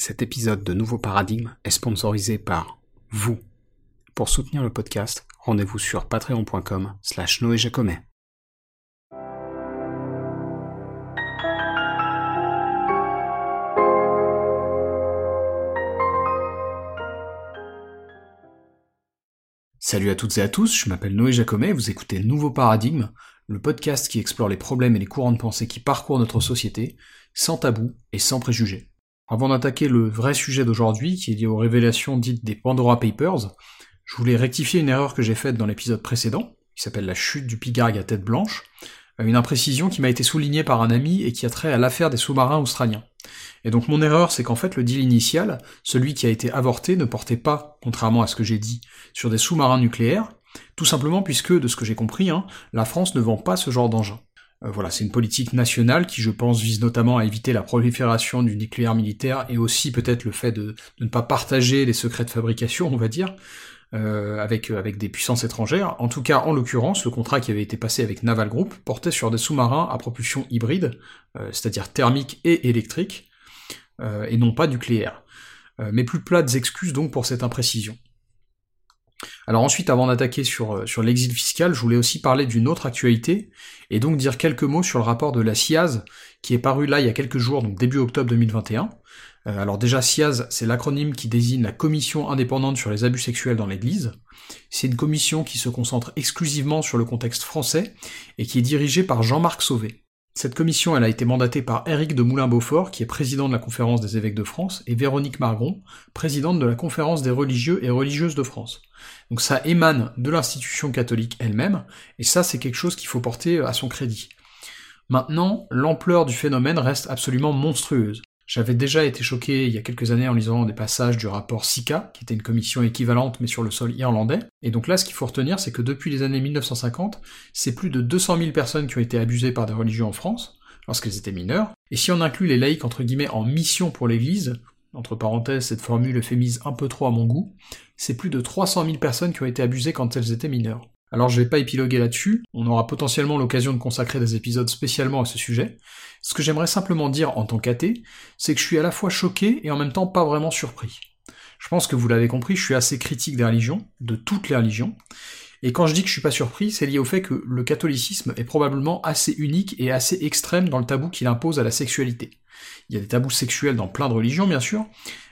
Cet épisode de Nouveau Paradigme est sponsorisé par vous. Pour soutenir le podcast, rendez-vous sur patreon.com slash noéjacomet. Salut à toutes et à tous, je m'appelle Noé Jacomet, vous écoutez Nouveau Paradigme, le podcast qui explore les problèmes et les courants de pensée qui parcourent notre société, sans tabou et sans préjugés. Avant d'attaquer le vrai sujet d'aujourd'hui, qui est lié aux révélations dites des Pandora Papers, je voulais rectifier une erreur que j'ai faite dans l'épisode précédent, qui s'appelle la chute du Pigargue à tête blanche, euh, une imprécision qui m'a été soulignée par un ami et qui a trait à l'affaire des sous-marins australiens. Et donc mon erreur, c'est qu'en fait le deal initial, celui qui a été avorté, ne portait pas, contrairement à ce que j'ai dit, sur des sous-marins nucléaires, tout simplement puisque, de ce que j'ai compris, hein, la France ne vend pas ce genre d'engin. Euh, voilà, c'est une politique nationale qui, je pense, vise notamment à éviter la prolifération du nucléaire militaire et aussi peut-être le fait de, ne pas partager les secrets de fabrication, on va dire, euh, avec, euh, avec des puissances étrangères. En tout cas, en l'occurrence, le contrat qui avait été passé avec Naval Group portait sur des sous-marins à propulsion hybride, c'est-à-dire thermique et électrique, et non pas nucléaire. mais plus plates excuses donc pour cette imprécision. Alors ensuite, avant d'attaquer sur, euh, sur l'exil fiscal, je voulais aussi parler d'une autre actualité, et donc dire quelques mots sur le rapport de la SIAZ, qui est paru là il y a quelques jours, donc début octobre 2021. Euh, alors déjà, SIAZ, c'est l'acronyme qui désigne la Commission indépendante sur les abus sexuels dans l'Église. C'est une commission qui se concentre exclusivement sur le contexte français, et qui est dirigée par Jean-Marc Sauvé. Cette commission, elle a été mandatée par Éric de Moulin-Beaufort, qui est président de la Conférence des évêques de France, et Véronique Margron, présidente de la Conférence des religieux et religieuses de France. Donc ça émane de l'institution catholique elle-même, et ça c'est quelque chose qu'il faut porter à son crédit. Maintenant, l'ampleur du phénomène reste absolument monstrueuse. J'avais déjà été choqué il y a quelques années en lisant des passages du rapport SICA, qui était une commission équivalente mais sur le sol irlandais. Et donc là, ce qu'il faut retenir, c'est que depuis les années 1950, c'est plus de 200 000 personnes qui ont été abusées par des religions en France, lorsqu'elles étaient mineures. Et si on inclut les laïcs entre guillemets en mission pour l'Église, entre parenthèses, cette formule euphémise un peu trop à mon goût, c'est plus de 300 000 personnes qui ont été abusées quand elles étaient mineures. Alors je vais pas épiloguer là-dessus, on aura potentiellement l'occasion de consacrer des épisodes spécialement à ce sujet. Ce que j'aimerais simplement dire en tant qu'athée, c'est que je suis à la fois choqué et en même temps pas vraiment surpris. Je pense que vous l'avez compris, je suis assez critique des religions, de toutes les religions, et quand je dis que je suis pas surpris, c'est lié au fait que le catholicisme est probablement assez unique et assez extrême dans le tabou qu'il impose à la sexualité. Il y a des tabous sexuels dans plein de religions, bien sûr,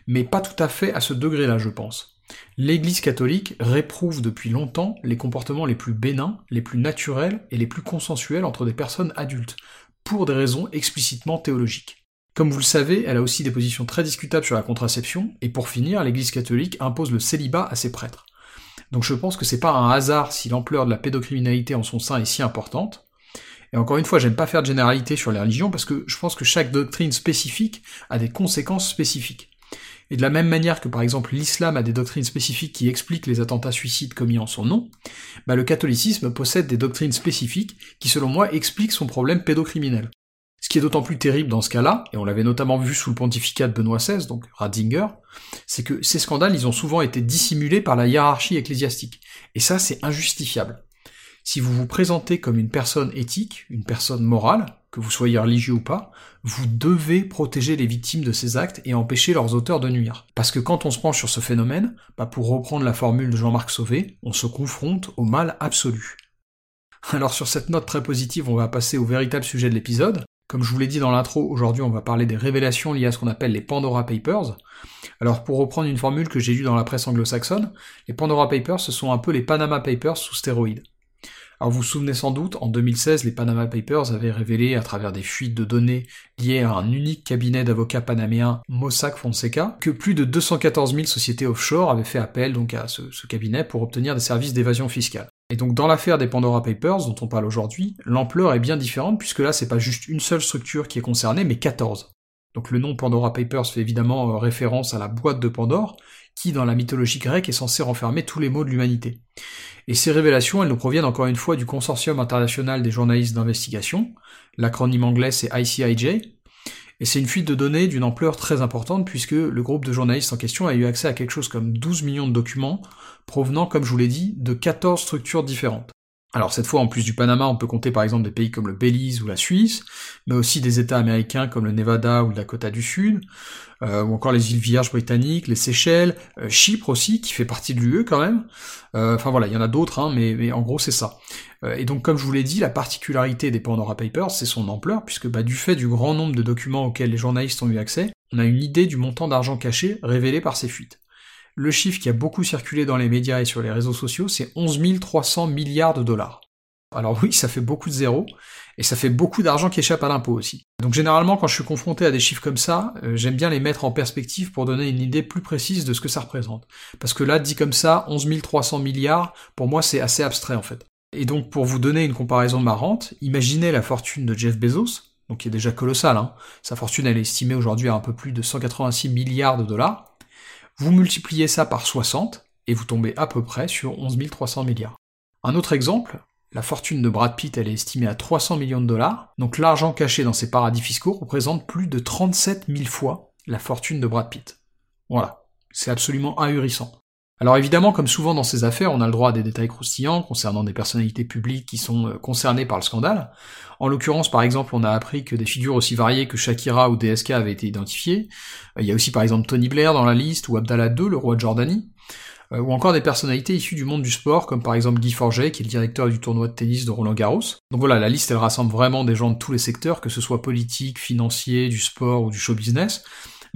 mais pas tout à fait à ce degré-là, je pense. L'Église catholique réprouve depuis longtemps les comportements les plus bénins, les plus naturels et les plus consensuels entre des personnes adultes, pour des raisons explicitement théologiques. Comme vous le savez, elle a aussi des positions très discutables sur la contraception, et pour finir, l'Église catholique impose le célibat à ses prêtres. Donc je pense que c'est pas un hasard si l'ampleur de la pédocriminalité en son sein est si importante. Et encore une fois, j'aime pas faire de généralité sur les religions parce que je pense que chaque doctrine spécifique a des conséquences spécifiques. Et de la même manière que par exemple l'islam a des doctrines spécifiques qui expliquent les attentats suicides commis en son nom, bah le catholicisme possède des doctrines spécifiques qui selon moi expliquent son problème pédocriminel. Ce qui est d'autant plus terrible dans ce cas-là, et on l'avait notamment vu sous le pontificat de Benoît XVI, donc Ratzinger, c'est que ces scandales, ils ont souvent été dissimulés par la hiérarchie ecclésiastique. Et ça, c'est injustifiable. Si vous vous présentez comme une personne éthique, une personne morale, que vous soyez religieux ou pas, vous devez protéger les victimes de ces actes et empêcher leurs auteurs de nuire. Parce que quand on se penche sur ce phénomène, bah pour reprendre la formule de Jean-Marc Sauvé, on se confronte au mal absolu. Alors sur cette note très positive, on va passer au véritable sujet de l'épisode. Comme je vous l'ai dit dans l'intro, aujourd'hui on va parler des révélations liées à ce qu'on appelle les Pandora Papers. Alors pour reprendre une formule que j'ai lue dans la presse anglo-saxonne, les Pandora Papers ce sont un peu les Panama Papers sous stéroïdes. Alors vous vous souvenez sans doute, en 2016, les Panama Papers avaient révélé, à travers des fuites de données liées à un unique cabinet d'avocats panaméens, Mossack Fonseca, que plus de 214 000 sociétés offshore avaient fait appel donc à ce, ce cabinet pour obtenir des services d'évasion fiscale. Et donc dans l'affaire des Pandora Papers dont on parle aujourd'hui, l'ampleur est bien différente puisque là c'est pas juste une seule structure qui est concernée, mais 14. Donc le nom Pandora Papers fait évidemment euh, référence à la boîte de Pandore, qui dans la mythologie grecque est censée renfermer tous les maux de l'humanité. Et ces révélations, elles nous proviennent encore une fois du Consortium international des journalistes d'investigation, l'acronyme anglais c'est ICIJ, et c'est une fuite de données d'une ampleur très importante puisque le groupe de journalistes en question a eu accès à quelque chose comme 12 millions de documents provenant, comme je vous l'ai dit, de 14 structures différentes. Alors cette fois, en plus du Panama, on peut compter par exemple des pays comme le Belize ou la Suisse, mais aussi des États américains comme le Nevada ou le Dakota du Sud, euh, ou encore les îles Vierges britanniques, les Seychelles, euh, Chypre aussi, qui fait partie de l'UE quand même. Euh, enfin voilà, il y en a d'autres, hein, mais, mais, en gros c'est ça. et donc comme je vous l'ai dit, la particularité des Pandora Papers, c'est son ampleur, puisque bah, du fait du grand nombre de documents auxquels les journalistes ont eu accès, on a une idée du montant d'argent caché révélé par ces fuites. Le chiffre qui a beaucoup circulé dans les médias et sur les réseaux sociaux, c'est 11 300 milliards de dollars. Alors oui, ça fait beaucoup de zéros, et ça fait beaucoup d'argent qui échappe à l'impôt aussi. Donc généralement, quand je suis confronté à des chiffres comme ça, euh, j'aime bien les mettre en perspective pour donner une idée plus précise de ce que ça représente. Parce que là, dit comme ça, 11 300 milliards, pour moi c'est assez abstrait en fait. Et donc pour vous donner une comparaison marrante, imaginez la fortune de Jeff Bezos, donc qui est déjà colossale, hein. sa fortune elle est estimée aujourd'hui à un peu plus de 186 milliards de dollars, vous multipliez ça par 60, et vous tombez à peu près sur 11 300 milliards. Un autre exemple, la fortune de Brad Pitt, elle est estimée à 300 millions de dollars, donc l'argent caché dans ces paradis fiscaux représente plus de 37 000 fois la fortune de Brad Pitt. Voilà, c'est absolument ahurissant. Alors évidemment, comme souvent dans ces affaires, on a le droit à des détails croustillants concernant des personnalités publiques qui sont euh, concernées par le scandale. En l'occurrence, par exemple, on a appris que des figures aussi variées que Shakira ou DSK avaient été identifiées. Euh, il y a aussi par exemple Tony Blair dans la liste, ou Abdallah II, le roi de Jordanie, euh, ou encore des personnalités issues du monde du sport, comme par exemple Guy Forget, qui est le directeur du tournoi de tennis de Roland Garros. Donc voilà, la liste elle rassemble vraiment des gens de tous les secteurs, que ce soit politique, financier, du sport ou du show business.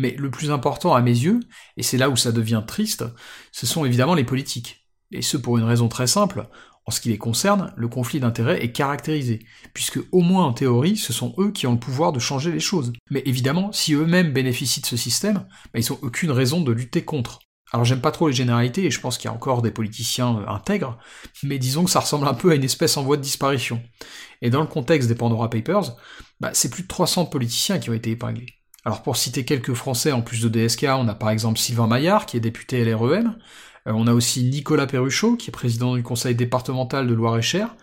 Mais le plus important à mes yeux, et c'est là où ça devient triste, ce sont évidemment les politiques. Et ce pour une raison très simple, en ce qui les concerne, le conflit d'intérêts est caractérisé, puisque au moins en théorie, ce sont eux qui ont le pouvoir de changer les choses. Mais évidemment, si eux-mêmes bénéficient de ce système, bah, ils n'ont aucune raison de lutter contre. Alors j'aime pas trop les généralités, et je pense qu'il y a encore des politiciens euh, intègres, mais disons que ça ressemble un peu à une espèce en voie de disparition. Et dans le contexte des Pandora Papers, bah, c'est plus de 300 politiciens qui ont été épinglés. Alors pour citer quelques Français en plus de DSK, on a par exemple Sylvain Maillard, qui est député LREM, euh, on a aussi Nicolas Perruchot, qui est président du conseil départemental de Loire-et-Cher,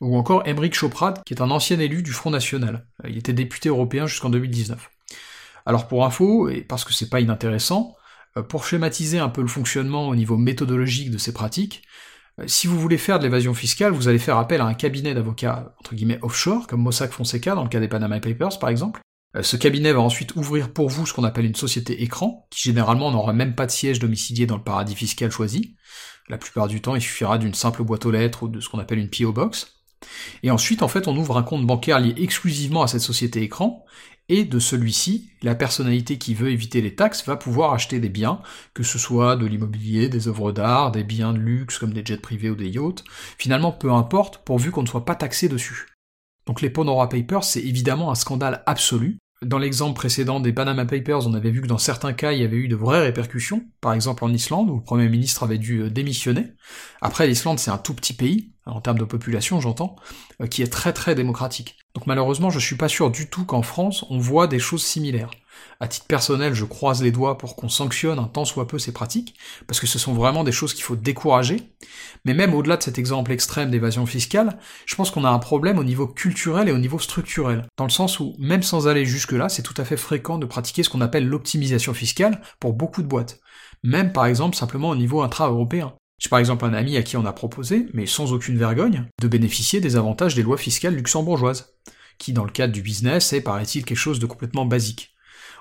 ou encore Émeric Choprat, qui est un ancien élu du Front National. Euh, il était député européen jusqu'en 2019. Alors pour info, et parce que c'est pas inintéressant, euh, pour schématiser un peu le fonctionnement au niveau méthodologique de ces pratiques, si vous voulez faire de l'évasion fiscale, vous allez faire appel à un cabinet d'avocats entre guillemets offshore, comme Mossack Fonseca dans le cas des Panama Papers par exemple, ce cabinet va ensuite ouvrir pour vous ce qu'on appelle une société écran, qui généralement n'aura même pas de siège domicilié dans le paradis fiscal choisi. La plupart du temps, il suffira d'une simple boîte aux lettres ou de ce qu'on appelle une PO Box. Et ensuite, en fait, on ouvre un compte bancaire lié exclusivement à cette société écran, et de celui-ci, la personnalité qui veut éviter les taxes va pouvoir acheter des biens, que ce soit de l'immobilier, des œuvres d'art, des biens de luxe comme des jets privés ou des yachts, finalement peu importe, pourvu qu'on ne soit pas taxé dessus. Donc les Pandora Papers, c'est évidemment un scandale absolu, dans l'exemple précédent des Panama Papers, on avait vu que dans certains cas, il y avait eu de vraies répercussions, par exemple en Islande, où le Premier ministre avait dû euh, démissionner. Après, l'Islande, c'est un tout petit pays, en termes de population, j'entends, euh, qui est très très démocratique. Donc malheureusement, je suis pas sûr du tout qu'en France, on voit des choses similaires. À titre personnel, je croise les doigts pour qu'on sanctionne un tant soit peu ces pratiques, parce que ce sont vraiment des choses qu'il faut décourager. Mais même au-delà de cet exemple extrême d'évasion fiscale, je pense qu'on a un problème au niveau culturel et au niveau structurel. Dans le sens où, même sans aller jusque-là, c'est tout à fait fréquent de pratiquer ce qu'on appelle l'optimisation fiscale pour beaucoup de boîtes. Même par exemple simplement au niveau intra-européen. J'ai par exemple un ami à qui on a proposé, mais sans aucune vergogne, de bénéficier des avantages des lois fiscales luxembourgeoises, qui dans le cadre du business est, paraît-il, quelque chose de complètement basique.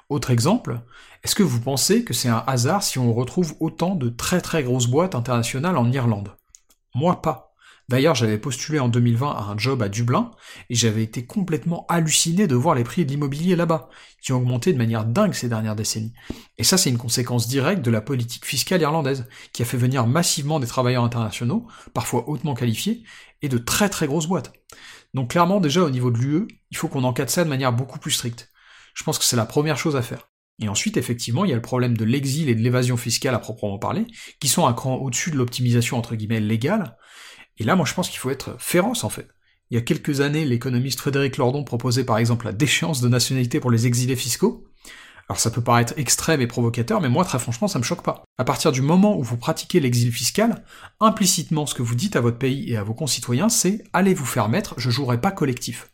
Autre exemple, est-ce que vous pensez que c'est un hasard si on retrouve autant de très très grosses boîtes internationales en Irlande? Moi pas. D'ailleurs, j'avais postulé en 2020 à un job à Dublin, et j'avais été complètement halluciné de voir les prix de l'immobilier là-bas, qui ont augmenté de manière dingue ces dernières décennies. Et ça, c'est une conséquence directe de la politique fiscale irlandaise, qui a fait venir massivement des travailleurs internationaux, parfois hautement qualifiés, et de très très grosses boîtes. Donc clairement, déjà au niveau de l'UE, il faut qu'on encadre ça de manière beaucoup plus stricte. Je pense que c'est la première chose à faire. Et ensuite, effectivement, il y a le problème de l'exil et de l'évasion fiscale à proprement parler, qui sont un cran au-dessus de l'optimisation entre guillemets légale. Et là, moi, je pense qu'il faut être féroce en fait. Il y a quelques années, l'économiste Frédéric Lordon proposait par exemple la déchéance de nationalité pour les exilés fiscaux. Alors ça peut paraître extrême et provocateur, mais moi très franchement ça me choque pas. À partir du moment où vous pratiquez l'exil fiscal, implicitement ce que vous dites à votre pays et à vos concitoyens, c'est allez vous faire mettre, je jouerai pas collectif.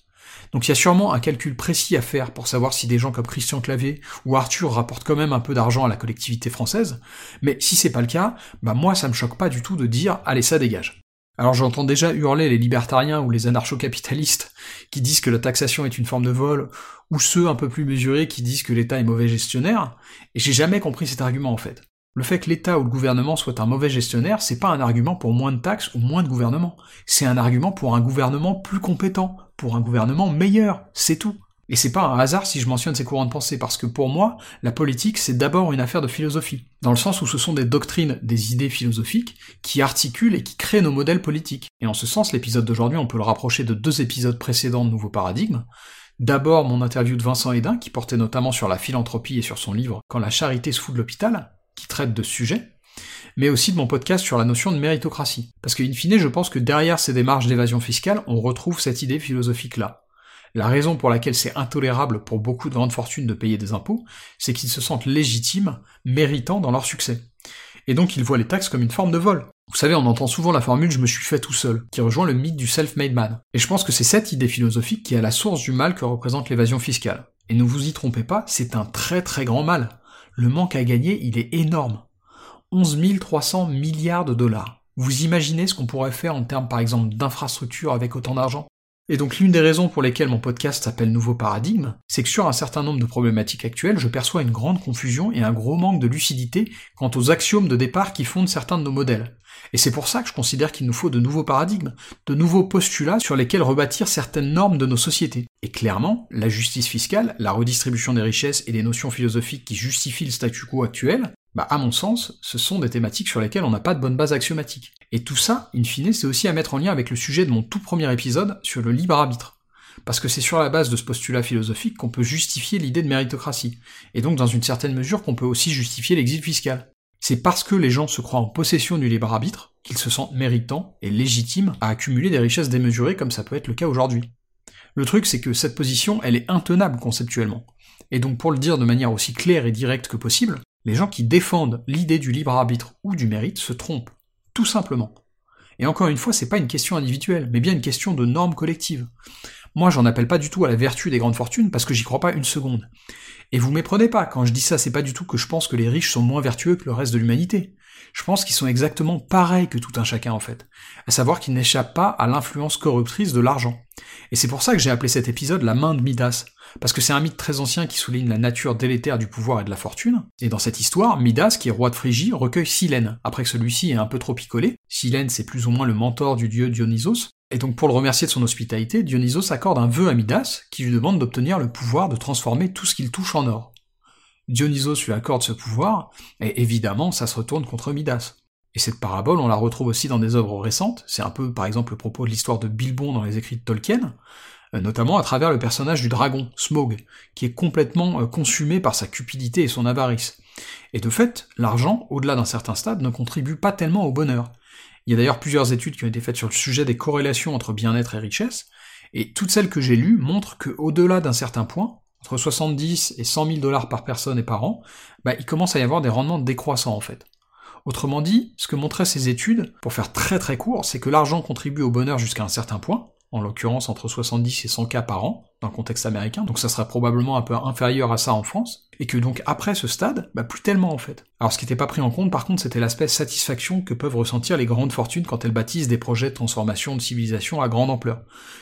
Donc il y a sûrement un calcul précis à faire pour savoir si des gens comme Christian Clavier ou Arthur rapportent quand même un peu d'argent à la collectivité française, mais si c'est pas le cas, bah moi ça me choque pas du tout de dire allez ça dégage. Alors j'entends déjà hurler les libertariens ou les anarcho-capitalistes qui disent que la taxation est une forme de vol, ou ceux un peu plus mesurés qui disent que l'État est mauvais gestionnaire, et j'ai jamais compris cet argument en fait. Le fait que l'État ou le gouvernement soit un mauvais gestionnaire, c'est pas un argument pour moins de taxes ou moins de gouvernement. C'est un argument pour un gouvernement plus compétent, pour un gouvernement meilleur, c'est tout. Et c'est pas un hasard si je mentionne ces courants de pensée, parce que pour moi, la politique, c'est d'abord une affaire de philosophie. Dans le sens où ce sont des doctrines, des idées philosophiques, qui articulent et qui créent nos modèles politiques. Et en ce sens, l'épisode d'aujourd'hui, on peut le rapprocher de deux épisodes précédents de Nouveau Paradigme. D'abord, mon interview de Vincent Hédin, qui portait notamment sur la philanthropie et sur son livre Quand la charité se fout de l'hôpital, qui traite de ce sujet, mais aussi de mon podcast sur la notion de méritocratie. Parce que, in fine, je pense que derrière ces démarches d'évasion fiscale, on retrouve cette idée philosophique-là. La raison pour laquelle c'est intolérable pour beaucoup de grandes fortunes de payer des impôts, c'est qu'ils se sentent légitimes, méritants dans leur succès. Et donc ils voient les taxes comme une forme de vol. Vous savez, on entend souvent la formule je me suis fait tout seul, qui rejoint le mythe du self-made man. Et je pense que c'est cette idée philosophique qui est à la source du mal que représente l'évasion fiscale. Et ne vous y trompez pas, c'est un très très grand mal. Le manque à gagner, il est énorme. 11 300 milliards de dollars. Vous imaginez ce qu'on pourrait faire en termes par exemple d'infrastructures avec autant d'argent? Et donc l'une des raisons pour lesquelles mon podcast s'appelle Nouveau Paradigme, c'est que sur un certain nombre de problématiques actuelles, je perçois une grande confusion et un gros manque de lucidité quant aux axiomes de départ qui fondent certains de nos modèles. Et c'est pour ça que je considère qu'il nous faut de nouveaux paradigmes, de nouveaux postulats sur lesquels rebâtir certaines normes de nos sociétés. Et clairement, la justice fiscale, la redistribution des richesses et les notions philosophiques qui justifient le statu quo actuel, bah à mon sens, ce sont des thématiques sur lesquelles on n'a pas de bonne base axiomatique. Et tout ça, in fine, c'est aussi à mettre en lien avec le sujet de mon tout premier épisode sur le libre arbitre. Parce que c'est sur la base de ce postulat philosophique qu'on peut justifier l'idée de méritocratie, et donc dans une certaine mesure qu'on peut aussi justifier l'exil fiscal. C'est parce que les gens se croient en possession du libre arbitre qu'ils se sentent méritants et légitimes à accumuler des richesses démesurées comme ça peut être le cas aujourd'hui. Le truc c'est que cette position elle est intenable conceptuellement. Et donc pour le dire de manière aussi claire et directe que possible, les gens qui défendent l'idée du libre arbitre ou du mérite se trompent, tout simplement. Et encore une fois, c'est pas une question individuelle, mais bien une question de normes collectives. Moi, j'en appelle pas du tout à la vertu des grandes fortunes parce que j'y crois pas une seconde. Et vous méprenez pas, quand je dis ça, c'est pas du tout que je pense que les riches sont moins vertueux que le reste de l'humanité. Je pense qu'ils sont exactement pareils que tout un chacun en fait. À savoir qu'ils n'échappent pas à l'influence corruptrice de l'argent. Et c'est pour ça que j'ai appelé cet épisode la main de Midas. Parce que c'est un mythe très ancien qui souligne la nature délétère du pouvoir et de la fortune. Et dans cette histoire, Midas, qui est roi de Phrygie, recueille Silène, après que celui-ci ait un peu trop picolé. Silène, c'est plus ou moins le mentor du dieu Dionysos. Et donc pour le remercier de son hospitalité, Dionysos accorde un vœu à Midas, qui lui demande d'obtenir le pouvoir de transformer tout ce qu'il touche en or. Dionysos lui accorde ce pouvoir, et évidemment ça se retourne contre Midas. Et cette parabole, on la retrouve aussi dans des œuvres récentes, c'est un peu par exemple le propos de l'histoire de Bilbon dans les écrits de Tolkien, euh, notamment à travers le personnage du dragon, Smog, qui est complètement euh, consumé par sa cupidité et son avarice. Et de fait, l'argent, au-delà d'un certain stade, ne contribue pas tellement au bonheur. Il y a d'ailleurs plusieurs études qui ont été faites sur le sujet des corrélations entre bien-être et richesse, et toutes celles que j'ai lues montrent que, au-delà d'un certain point, entre 70 et 100 000 dollars par personne et par an, bah, il commence à y avoir des rendements décroissants en fait. Autrement dit, ce que montraient ces études, pour faire très très court, c'est que l'argent contribue au bonheur jusqu'à un certain point, en l'occurrence entre 70 et 100 cas par an, dans le contexte américain, donc ça serait probablement un peu inférieur à ça en France, et que donc après ce stade, bah plus tellement en fait. Alors ce qui n'était pas pris en compte par contre, c'était l'aspect satisfaction que peuvent ressentir les grandes fortunes quand elles bâtissent des projets de transformation de civilisation à grande ampleur,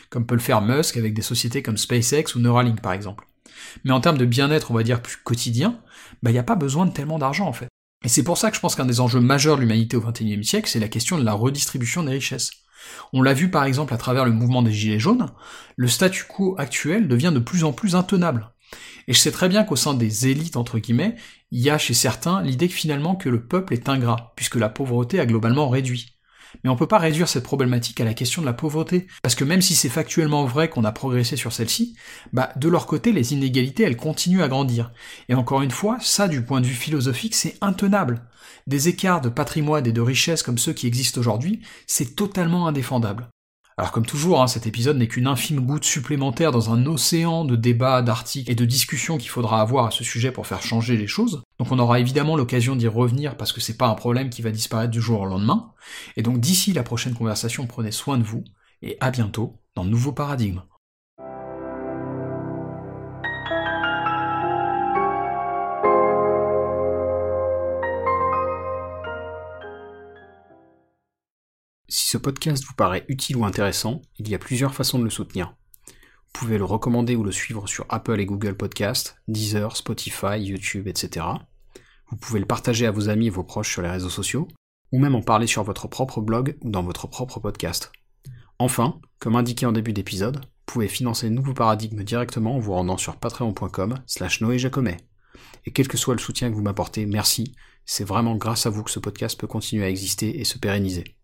comme peut le faire Musk avec des sociétés comme SpaceX ou Neuralink par exemple. Mais en termes de bien-être, on va dire plus quotidien, bah il n'y a pas besoin de tellement d'argent en fait. Et c'est pour ça que je pense qu'un des enjeux majeurs de l'humanité au XXIe siècle, c'est la question de la redistribution des richesses. On l'a vu par exemple à travers le mouvement des Gilets jaunes, le statu quo actuel devient de plus en plus intenable. Et je sais très bien qu'au sein des élites, entre guillemets, il y a chez certains l'idée que finalement que le peuple est ingrat, puisque la pauvreté a globalement réduit. Mais on peut pas réduire cette problématique à la question de la pauvreté, parce que même si c'est factuellement vrai qu'on a progressé sur celle-ci, bah de leur côté les inégalités elles continuent à grandir. Et encore une fois, ça du point de vue philosophique c'est intenable. Des écarts de patrimoine et de richesse comme ceux qui existent aujourd'hui, c'est totalement indéfendable. Alors comme toujours, hein, cet épisode n'est qu'une infime goutte supplémentaire dans un océan de débats, d'articles et de discussions qu'il faudra avoir à ce sujet pour faire changer les choses. Donc on aura évidemment l'occasion d'y revenir parce que c'est pas un problème qui va disparaître du jour au lendemain. Et donc d'ici la prochaine conversation, prenez soin de vous et à bientôt dans le nouveau paradigme. Ce podcast vous paraît utile ou intéressant, il y a plusieurs façons de le soutenir. Vous pouvez le recommander ou le suivre sur Apple et Google Podcasts, Deezer, Spotify, YouTube, etc. Vous pouvez le partager à vos amis et vos proches sur les réseaux sociaux, ou même en parler sur votre propre blog ou dans votre propre podcast. Enfin, comme indiqué en début d'épisode, vous pouvez financer nouveau paradigme directement en vous rendant sur patreon.com slash noéjacomet. Et quel que soit le soutien que vous m'apportez, merci, c'est vraiment grâce à vous que ce podcast peut continuer à exister et se pérenniser.